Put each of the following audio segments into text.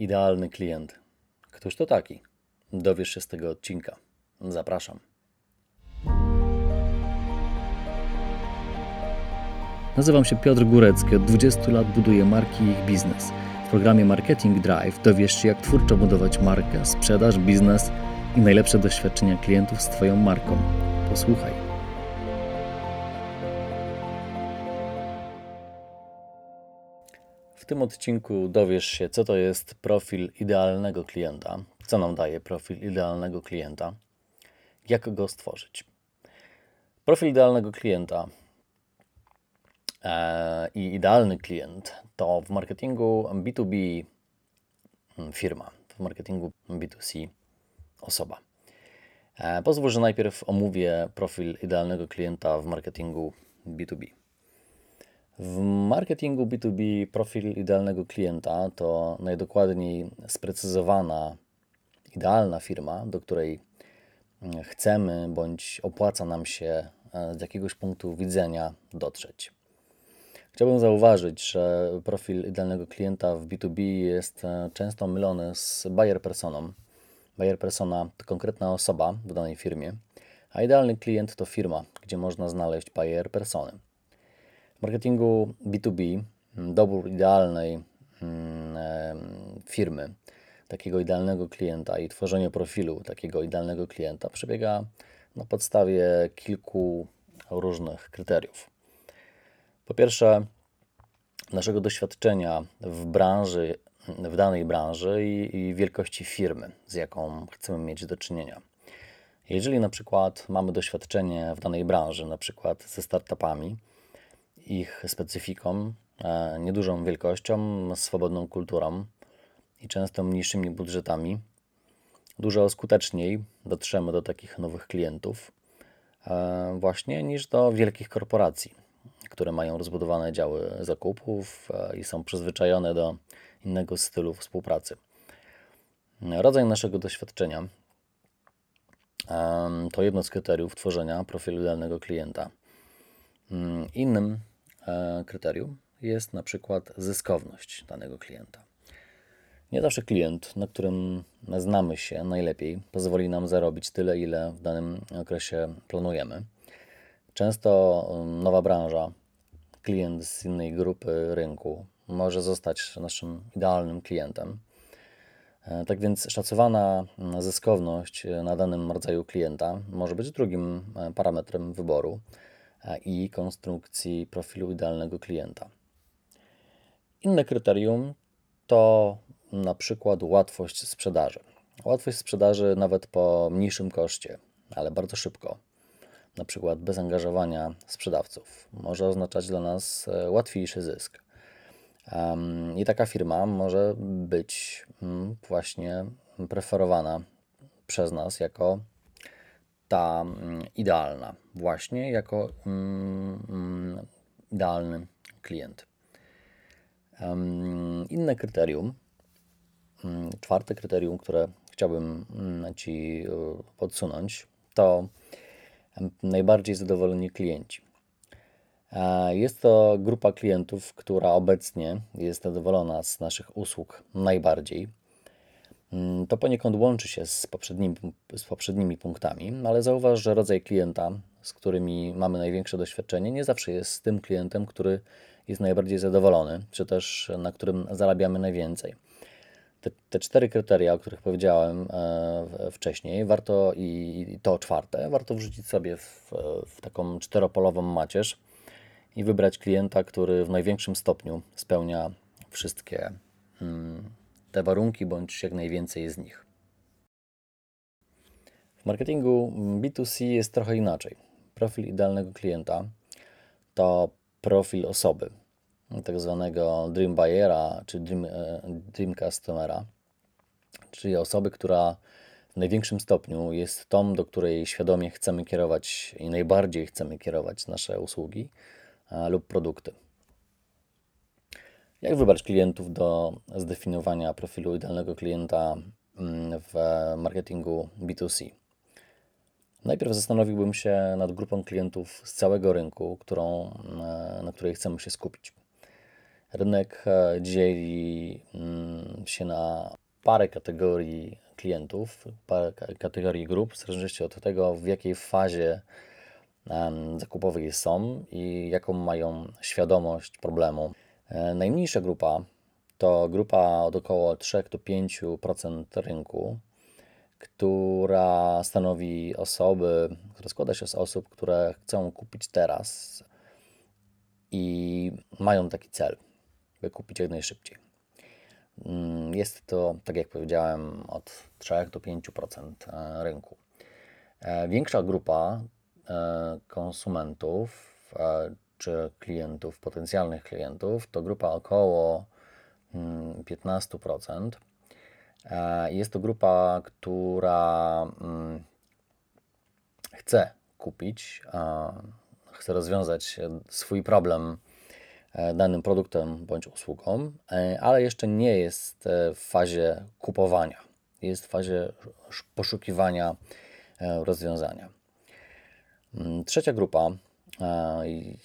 Idealny klient. Któż to taki? Dowiesz się z tego odcinka. Zapraszam. Nazywam się Piotr Górecki. Od 20 lat buduję marki i ich biznes. W programie Marketing Drive dowiesz się, jak twórczo budować markę, sprzedaż, biznes i najlepsze doświadczenia klientów z Twoją marką. Posłuchaj. Tym odcinku dowiesz się, co to jest profil idealnego klienta, co nam daje profil idealnego klienta, jak go stworzyć. Profil idealnego klienta e, i idealny klient to w marketingu B2B mm, firma, w marketingu B2C osoba. E, pozwól, że najpierw omówię profil idealnego klienta w marketingu B2B. W marketingu B2B profil idealnego klienta to najdokładniej sprecyzowana, idealna firma, do której chcemy bądź opłaca nam się e, z jakiegoś punktu widzenia dotrzeć. Chciałbym zauważyć, że profil idealnego klienta w B2B jest e, często mylony z buyer personą. Buyer persona to konkretna osoba w danej firmie, a idealny klient to firma, gdzie można znaleźć buyer persony. W marketingu B2B mm, dobór idealnej mm, firmy, takiego idealnego klienta i tworzenie profilu takiego idealnego klienta przebiega na podstawie kilku różnych kryteriów. Po pierwsze, naszego doświadczenia w branży, w danej branży i, i wielkości firmy, z jaką chcemy mieć do czynienia. Jeżeli na przykład mamy doświadczenie w danej branży, na przykład ze startupami, ich specyfiką, e, niedużą wielkością, swobodną kulturą i często mniejszymi budżetami, dużo skuteczniej dotrzemy do takich nowych klientów e, właśnie niż do wielkich korporacji, które mają rozbudowane działy zakupów e, i są przyzwyczajone do innego stylu współpracy. Rodzaj naszego doświadczenia to jedno z kryteriów tworzenia profilu idealnego klienta. Mm, innym kryterium jest na przykład zyskowność danego klienta. Nie zawsze klient, na którym znamy się najlepiej, pozwoli nam zarobić tyle, ile w danym okresie planujemy. Często um, nowa branża, klient z innej grupy rynku może zostać naszym idealnym klientem. E, tak więc szacowana zyskowność na danym rodzaju klienta może być drugim e, parametrem wyboru i konstrukcji profilu idealnego klienta. Inne kryterium to na przykład łatwość sprzedaży. Łatwość sprzedaży nawet po mniejszym koszcie, ale bardzo szybko. Na przykład bez angażowania sprzedawców może oznaczać dla nas e, łatwiejszy zysk. I taka firma może być mm, właśnie preferowana przez nas jako ta mm, idealna, właśnie jako mm, mm, idealny klient. Inne kryterium, czwarte kryterium, które chciałbym Ci e, podsunąć, to najbardziej zadowoleni klienci. E, jest to grupa klientów, która obecnie jest zadowolona z naszych usług najbardziej Mm, to poniekąd łączy się z poprzednimi, z poprzednimi punktami, ale zauważ, że rodzaj klienta, z którymi mamy największe doświadczenie, nie zawsze jest tym klientem, który jest najbardziej zadowolony, czy też na którym zarabiamy najwięcej. Te, te cztery kryteria, o których powiedziałem e, wcześniej, warto i to czwarte, warto wrzucić sobie w, w taką czteropolową macierz i wybrać klienta, który w największym stopniu spełnia wszystkie mm, te warunki bądź jak najwięcej z nich. W marketingu B2C jest trochę inaczej. Profil idealnego klienta to profil osoby, tak zwanego dream buyera czy dream, e, dream customera, czyli osoby, która w największym stopniu jest tą, do której świadomie chcemy kierować i najbardziej chcemy kierować nasze usługi lub produkty. Jak wybrać klientów do zdefiniowania profilu idealnego klienta mm, w marketingu B2C? Najpierw zastanowiłbym się nad grupą klientów z całego rynku, którą, mm, na której chcemy się skupić. Rynek e, dzieli mm, się na parę kategorii klientów, parę kategorii grup, w zależności od tego, w jakiej fazie zakupowej są i jaką mają świadomość problemu. E, najmniejsza grupa to grupa od około 3 do 5% rynku, która stanowi osoby, która składa się z osób, które chcą kupić teraz i mają taki cel, by kupić jak najszybciej. Mm, jest to, tak jak powiedziałem, od 3 do 5% e, rynku. E, większa grupa konsumentów czy klientów, potencjalnych klientów, to grupa około 15%. Mm, jest to grupa, która mm, chce kupić, chce rozwiązać swój problem E, danym produktem bądź usługą, e, ale jeszcze nie jest e, w fazie kupowania, jest w fazie poszukiwania rozwiązania. Mm, trzecia grupa,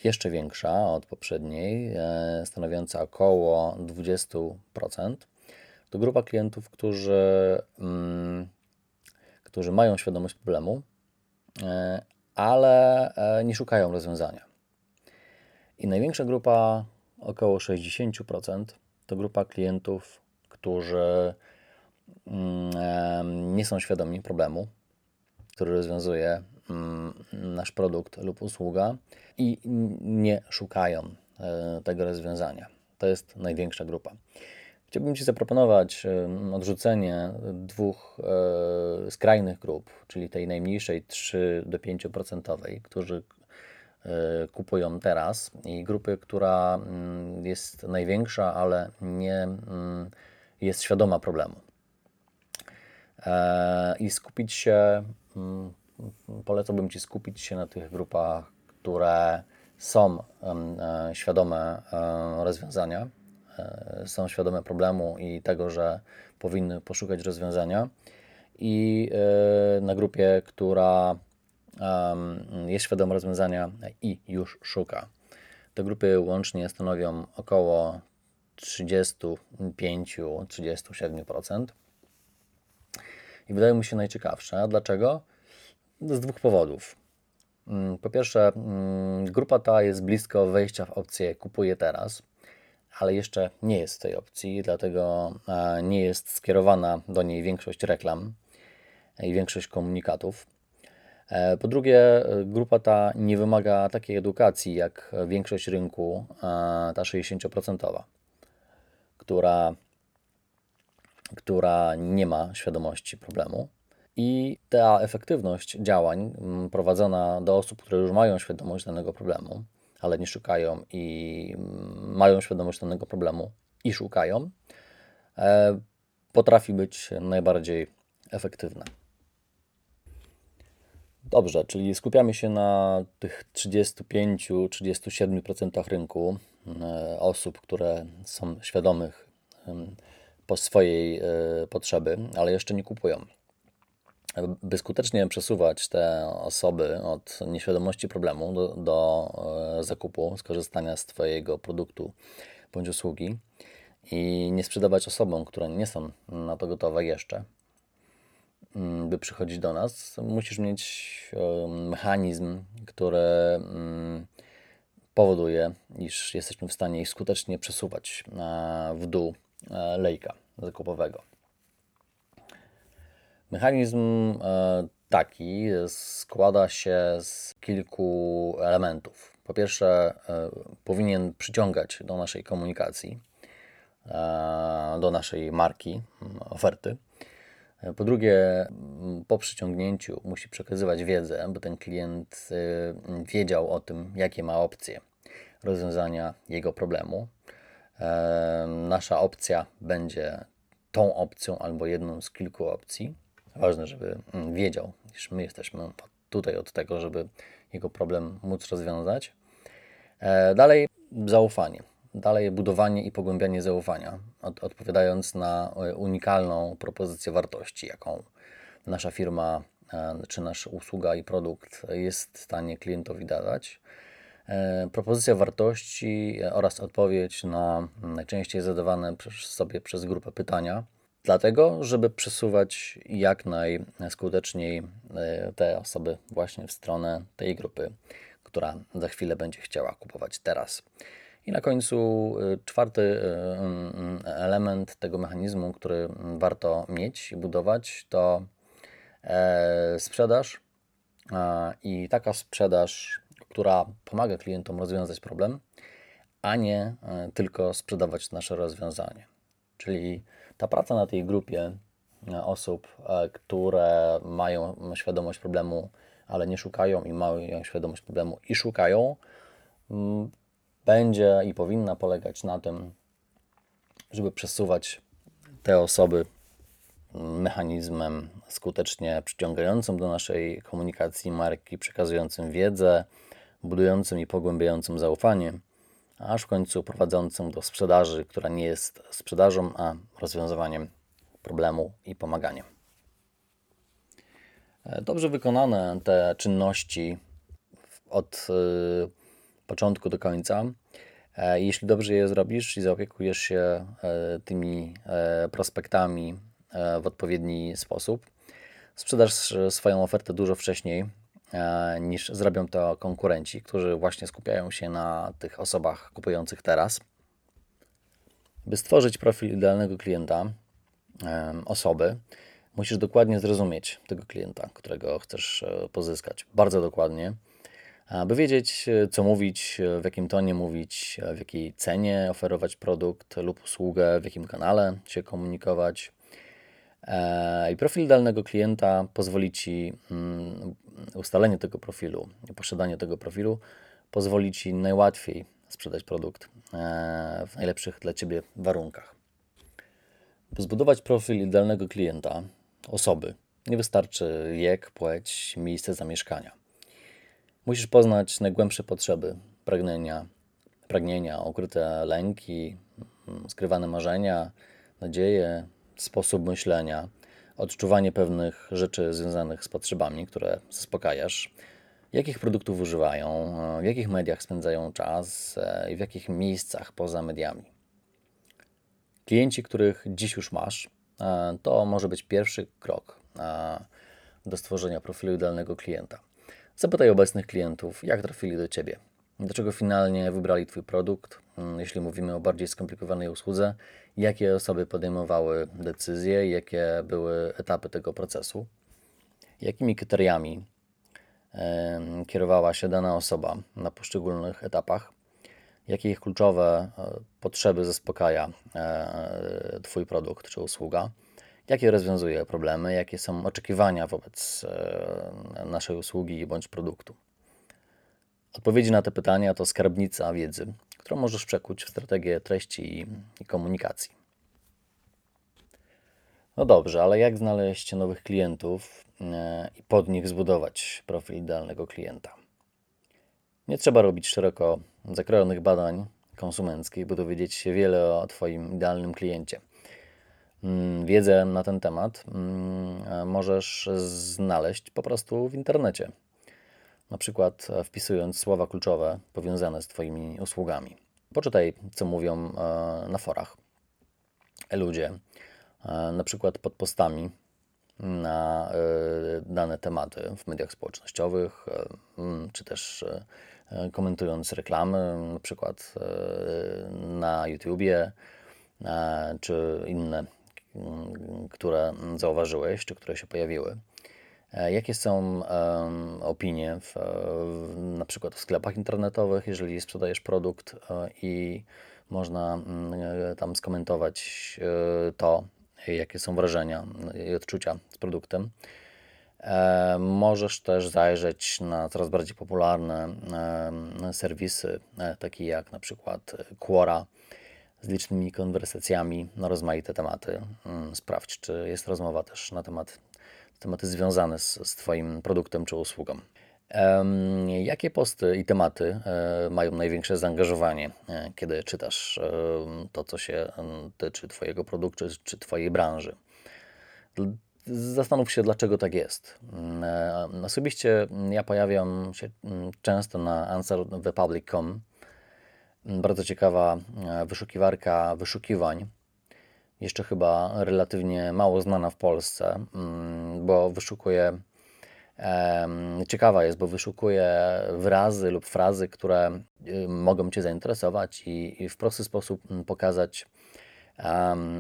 jeszcze większa od poprzedniej, stanowiąca około 20%, to grupa klientów, którzy, mm, którzy mają świadomość problemu, ale nie szukają rozwiązania. I największa grupa, około 60%, to grupa klientów, którzy mm, nie są świadomi problemu, który rozwiązuje nasz produkt lub usługa i nie szukają e, tego rozwiązania. To jest największa grupa. Chciałbym Ci zaproponować odrzucenie dwóch e, skrajnych grup, czyli tej najmniejszej 3 do 5%, którzy E, kupują teraz i grupy, która mm, jest największa, ale nie mm, jest świadoma problemu. E, I skupić się, mm, polecałbym Ci skupić się na tych grupach, które są e, świadome rozwiązania, są świadome problemu i tego, że powinny poszukać rozwiązania, i na grupie, która jest świadoma rozwiązania i już szuka. Te grupy łącznie stanowią około 35-37%. I wydaje mi się najciekawsze. Dlaczego? Z dwóch powodów. Mm, po pierwsze, mm, grupa ta jest blisko wejścia w opcję kupuję teraz, ale jeszcze nie jest w tej opcji, dlatego e, nie jest skierowana do niej większość reklam i większość komunikatów. E, po drugie, e, grupa ta nie wymaga takiej edukacji jak większość rynku, ta 60%, która, która nie ma świadomości problemu. I ta efektywność działań prowadzona do osób, które już mają świadomość danego problemu, ale nie szukają i mają świadomość danego problemu i szukają, potrafi być najbardziej efektywna. Dobrze, czyli skupiamy się na tych 35-37% rynku e, osób, które są świadomych po swojej e, potrzeby, ale jeszcze nie kupują. By skutecznie przesuwać te osoby od nieświadomości problemu do, do e, zakupu, skorzystania z Twojego produktu bądź usługi i nie sprzedawać osobom, które nie są na to gotowe jeszcze, Mm, by przychodzić do nas, musisz mieć mechanizm, który mm, powoduje, iż jesteśmy w stanie ich skutecznie przesuwać w dół e, lejka zakupowego. Mechanizm e, taki składa się z kilku elementów. Po pierwsze, e, powinien przyciągać do naszej komunikacji, do naszej marki, oferty. Po drugie, po przyciągnięciu musi przekazywać wiedzę, by ten klient y, wiedział o tym, jakie ma opcje rozwiązania jego problemu. Nasza opcja będzie tą opcją albo jedną z kilku opcji. Ważne, żeby mm, wiedział, iż my jesteśmy tutaj od tego, żeby jego problem móc rozwiązać. E, dalej, zaufanie dalej budowanie i pogłębianie zaufania, od, odpowiadając na e, unikalną propozycję wartości, jaką nasza firma e, czy nasza usługa i produkt jest w stanie klientowi dawać. propozycja wartości oraz odpowiedź na najczęściej zadawane przez sobie przez grupę pytania, dlatego, żeby przesuwać jak najskuteczniej e, te osoby właśnie w stronę tej grupy, która za chwilę będzie chciała kupować teraz. I na końcu y, czwarty y, element tego mechanizmu, który warto mieć i budować, to e, sprzedaż. I taka sprzedaż, która pomaga klientom rozwiązać problem, a nie e, tylko sprzedawać nasze rozwiązanie. Czyli ta praca na tej grupie e, osób, które mają świadomość problemu, ale nie szukają i mają świadomość problemu i szukają, będzie i powinna polegać na tym, żeby przesuwać te osoby mechanizmem skutecznie przyciągającym do naszej komunikacji marki, przekazującym wiedzę, budującym i pogłębiającym zaufanie, aż w końcu prowadzącym do sprzedaży, która nie jest sprzedażą, a rozwiązywaniem problemu i pomaganiem. Dobrze wykonane te czynności od y, początku do końca. E, jeśli dobrze je zrobisz i zaopiekujesz się e, tymi e, prospektami w odpowiedni sposób, sprzedasz swoją ofertę dużo wcześniej niż zrobią to konkurenci, którzy właśnie skupiają się na tych osobach kupujących teraz. By stworzyć profil idealnego klienta, osoby, musisz dokładnie zrozumieć tego klienta, którego chcesz pozyskać. Bardzo dokładnie aby wiedzieć, e, co mówić, e, w jakim tonie mówić, e, w jakiej cenie oferować produkt lub usługę, w jakim kanale się komunikować. I profil idealnego klienta pozwoli Ci, mm, ustalenie tego profilu, posiadanie tego profilu pozwoli Ci najłatwiej sprzedać produkt w najlepszych dla Ciebie warunkach. By zbudować profil idealnego klienta, osoby, nie wystarczy wiek, płeć, miejsce zamieszkania Musisz poznać najgłębsze potrzeby, pragnienia, pragnienia, ukryte lęki, mm, skrywane marzenia, nadzieje, sposób myślenia, odczuwanie pewnych rzeczy związanych z potrzebami, które zaspokajasz, jakich produktów używają, w jakich mediach spędzają czas e, i w jakich miejscach poza mediami. Klienci, których dziś już masz, e, to może być pierwszy krok e, do stworzenia profilu idealnego klienta. Zapytaj obecnych klientów, jak trafili do Ciebie. Dlaczego finalnie wybrali Twój produkt? Mm, jeśli mówimy o bardziej skomplikowanej usłudze, jakie osoby podejmowały decyzje, jakie były etapy tego procesu? Jakimi kryteriami kierowała się dana osoba na poszczególnych etapach? Jakie ich kluczowe e, potrzeby zaspokaja e, Twój produkt czy usługa? jakie rozwiązuje problemy, jakie są oczekiwania wobec e, naszej usługi bądź produktu. Odpowiedzi na te pytania to skarbnica wiedzy, którą możesz przekuć w strategię treści i komunikacji. No dobrze, ale jak znaleźć nowych klientów e, i pod nich zbudować profil idealnego klienta? Nie trzeba robić szeroko zakrojonych badań konsumenckich, by dowiedzieć się wiele o Twoim idealnym kliencie. Mm, wiedzę na ten temat mm, możesz znaleźć po prostu w internecie. Na przykład e, wpisując słowa kluczowe powiązane z Twoimi usługami. Poczytaj, co mówią e, na forach ludzie, e, na przykład pod postami na dane tematy w mediach społecznościowych, mm, czy też komentując reklamy, na przykład na YouTubie, czy inne które zauważyłeś, czy które się pojawiły. E, jakie są opinie w, na przykład w sklepach internetowych, jeżeli sprzedajesz produkt e, i można mm, tam skomentować e, to, jakie są wrażenia i odczucia z produktem. Możesz też zajrzeć na coraz bardziej popularne serwisy, takie jak na przykład Quora, z licznymi konwersacjami na rozmaite tematy. Mm, sprawdź, czy jest rozmowa też na temat, tematy związane z, z Twoim produktem czy usługą. Jakie posty i tematy e, mają największe zaangażowanie, e, kiedy czytasz to, co się tyczy Twojego produktu czy Twojej branży? zastanów się, dlaczego tak jest. Mm, osobiście ja pojawiam się mm, często na answerthepublic.com. Bardzo ciekawa wyszukiwarka wyszukiwań. Jeszcze chyba relatywnie mało znana w Polsce, bo wyszukuje ciekawa jest, bo wyszukuje wyrazy lub frazy, które y, mogą Cię zainteresować i w prosty sposób pokazać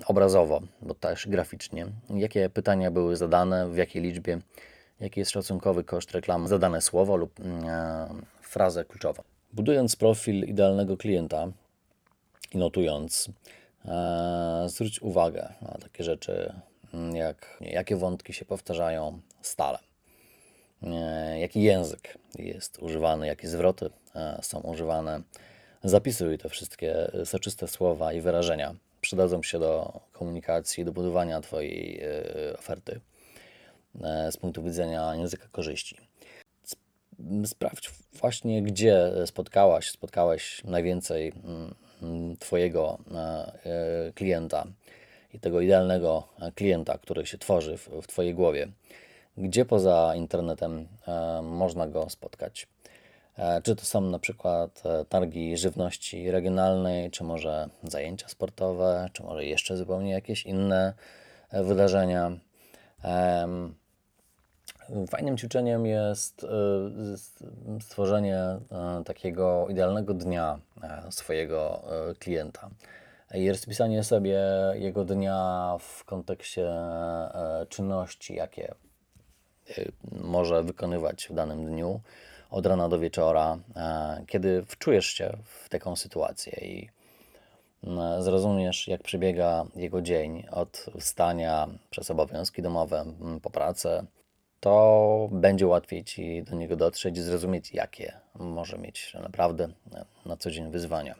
obrazowo, bo też graficznie, jakie pytania były zadane, w jakiej liczbie, jaki jest szacunkowy koszt reklamy, zadane słowo lub frazę kluczową. Budując profil idealnego klienta i notując, e, zwróć uwagę na takie rzeczy, jak jakie wątki się powtarzają stale. E, jaki język jest używany, jakie zwroty e, są używane. Zapisuj te wszystkie soczyste słowa i wyrażenia. Przydadzą się do komunikacji, do budowania Twojej e, oferty z punktu widzenia języka korzyści. Sprawdź właśnie, gdzie spotkałaś, spotkałeś najwięcej mm, Twojego klienta i tego idealnego klienta, który się tworzy w, w Twojej głowie gdzie poza internetem e, można go spotkać. E, czy to są na przykład e, targi żywności regionalnej, czy może zajęcia sportowe, czy może jeszcze zupełnie jakieś inne wydarzenia. Fajnym ćwiczeniem jest stworzenie takiego idealnego dnia swojego klienta. I rozpisanie sobie jego dnia w kontekście czynności, jakie Y, może wykonywać w danym dniu od rana do wieczora, e, kiedy wczujesz się w taką sytuację i zrozumiesz, jak przebiega jego dzień od wstania przez obowiązki domowe po pracę, to będzie łatwiej Ci do niego dotrzeć i zrozumieć, jakie może mieć naprawdę na co dzień wyzwania.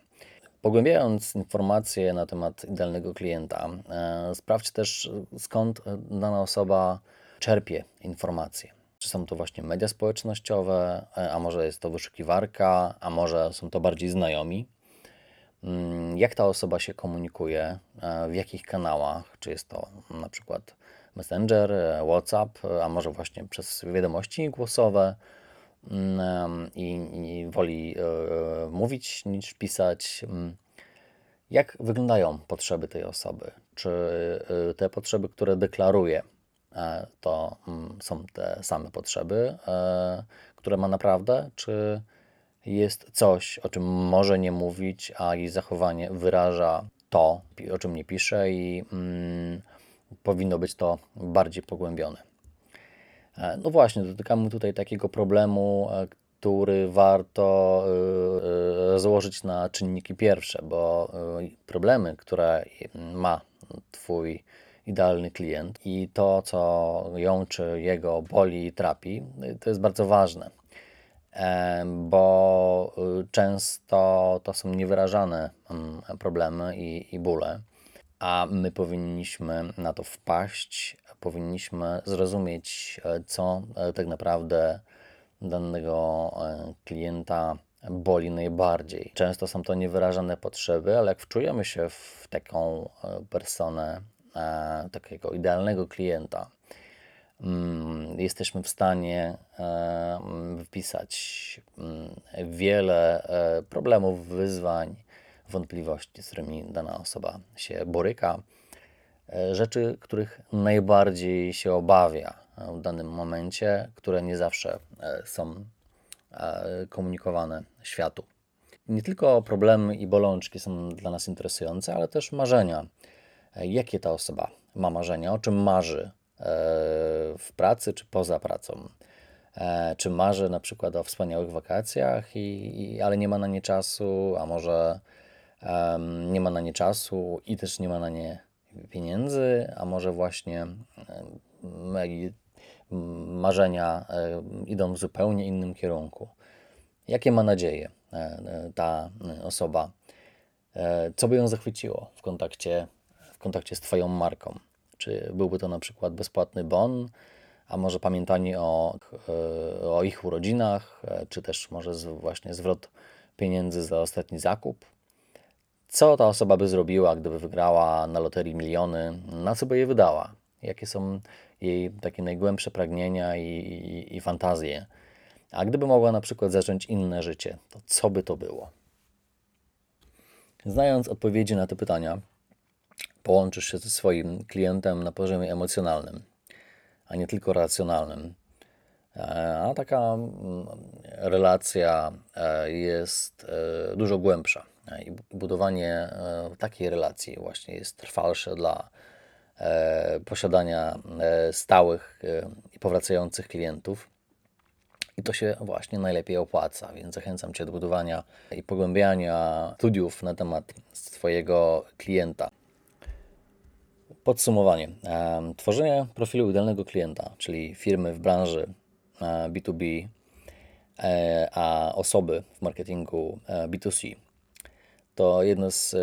Pogłębiając informacje na temat idealnego klienta, e, sprawdź też skąd dana osoba czerpie informacje. Czy są to właśnie media społecznościowe, e, a może jest to wyszukiwarka, a może są to bardziej znajomi. Mm, jak ta osoba się komunikuje, e, w jakich kanałach, czy jest to na przykład Messenger, e, WhatsApp, a może właśnie przez wiadomości głosowe mm, i, i woli mówić niż pisać. Jak wyglądają potrzeby tej osoby? Czy te potrzeby, które deklaruje, E, to mm, są te same potrzeby, e, które ma naprawdę, czy jest coś, o czym może nie mówić, a jej zachowanie wyraża to, o czym nie pisze i mm, powinno być to bardziej pogłębione. E, no właśnie, dotykamy tutaj takiego problemu, który warto rozłożyć na czynniki pierwsze, bo problemy, które ma Twój idealny klient i to, co ją czy jego boli i trapi, to jest bardzo ważne, bo często to są niewyrażane mm, problemy i, i bóle, a my powinniśmy na to wpaść, powinniśmy zrozumieć, e, co e, tak naprawdę danego e, klienta boli najbardziej. Często są to niewyrażane potrzeby, ale jak wczujemy się w taką personę, takiego idealnego klienta, mm, jesteśmy w stanie e, wypisać mm, wiele problemów, wyzwań, wątpliwości, z którymi dana osoba się boryka, e, rzeczy, których najbardziej się obawia w danym momencie, które nie zawsze są komunikowane światu. Nie tylko problemy i bolączki są dla nas interesujące, ale też marzenia, jakie ta osoba ma marzenia, o czym marzy e, w pracy czy poza pracą. E, czy marzy na przykład o wspaniałych wakacjach, i ale nie ma na nie czasu, a może um, nie ma na nie czasu i też nie ma na nie pieniędzy, a może właśnie marzenia idą w zupełnie innym kierunku. Jakie ma nadzieje ta osoba? Co by ją zachwyciło w kontakcie kontakcie z Twoją marką. Czy byłby to na przykład bezpłatny bon, a może pamiętanie o, e, o ich urodzinach, e, czy też może właśnie zwrot pieniędzy za ostatni zakup. Co ta osoba by zrobiła, gdyby wygrała na loterii miliony? Na co by je wydała? Jakie są jej takie najgłębsze pragnienia i, i, i fantazje. A gdyby mogła na przykład zacząć inne życie, to co by to było? Znając odpowiedzi na te pytania, połączysz się ze swoim klientem na poziomie emocjonalnym, a nie tylko racjonalnym. E, a taka mm, relacja e, jest e, dużo głębsza. I budowanie takiej relacji właśnie jest trwalsze dla posiadania stałych i powracających klientów. I to się właśnie najlepiej opłaca, więc zachęcam Cię do budowania i pogłębiania studiów na temat swojego klienta. Podsumowanie. Tworzenie profilu idealnego klienta, czyli firmy w branży B2B, e, a osoby w marketingu e, B2C, to jedno z e,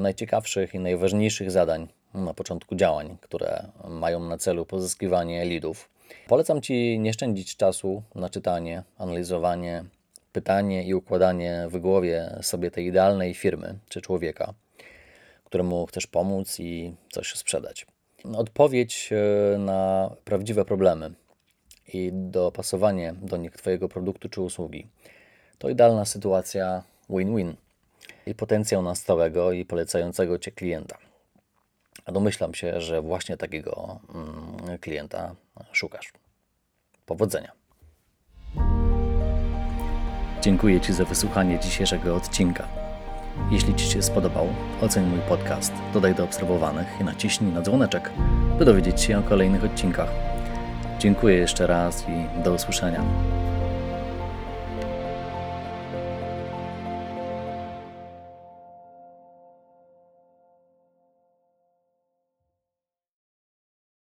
najciekawszych i najważniejszych zadań na początku działań, które mają na celu pozyskiwanie leadów. Polecam Ci nie szczędzić czasu na czytanie, analizowanie, pytanie i układanie w głowie sobie tej idealnej firmy czy człowieka, któremu chcesz pomóc i coś sprzedać. Odpowiedź na prawdziwe problemy i dopasowanie do nich Twojego produktu czy usługi to idealna sytuacja win-win i potencjał na stałego i polecającego Cię klienta. A domyślam się, że właśnie takiego mm, klienta szukasz. Powodzenia. Dziękuję Ci za wysłuchanie dzisiejszego odcinka. Jeśli Ci się spodobał, oceń mój podcast, dodaj do obserwowanych i naciśnij na dzwoneczek, by dowiedzieć się o kolejnych odcinkach. Dziękuję jeszcze raz i do usłyszenia.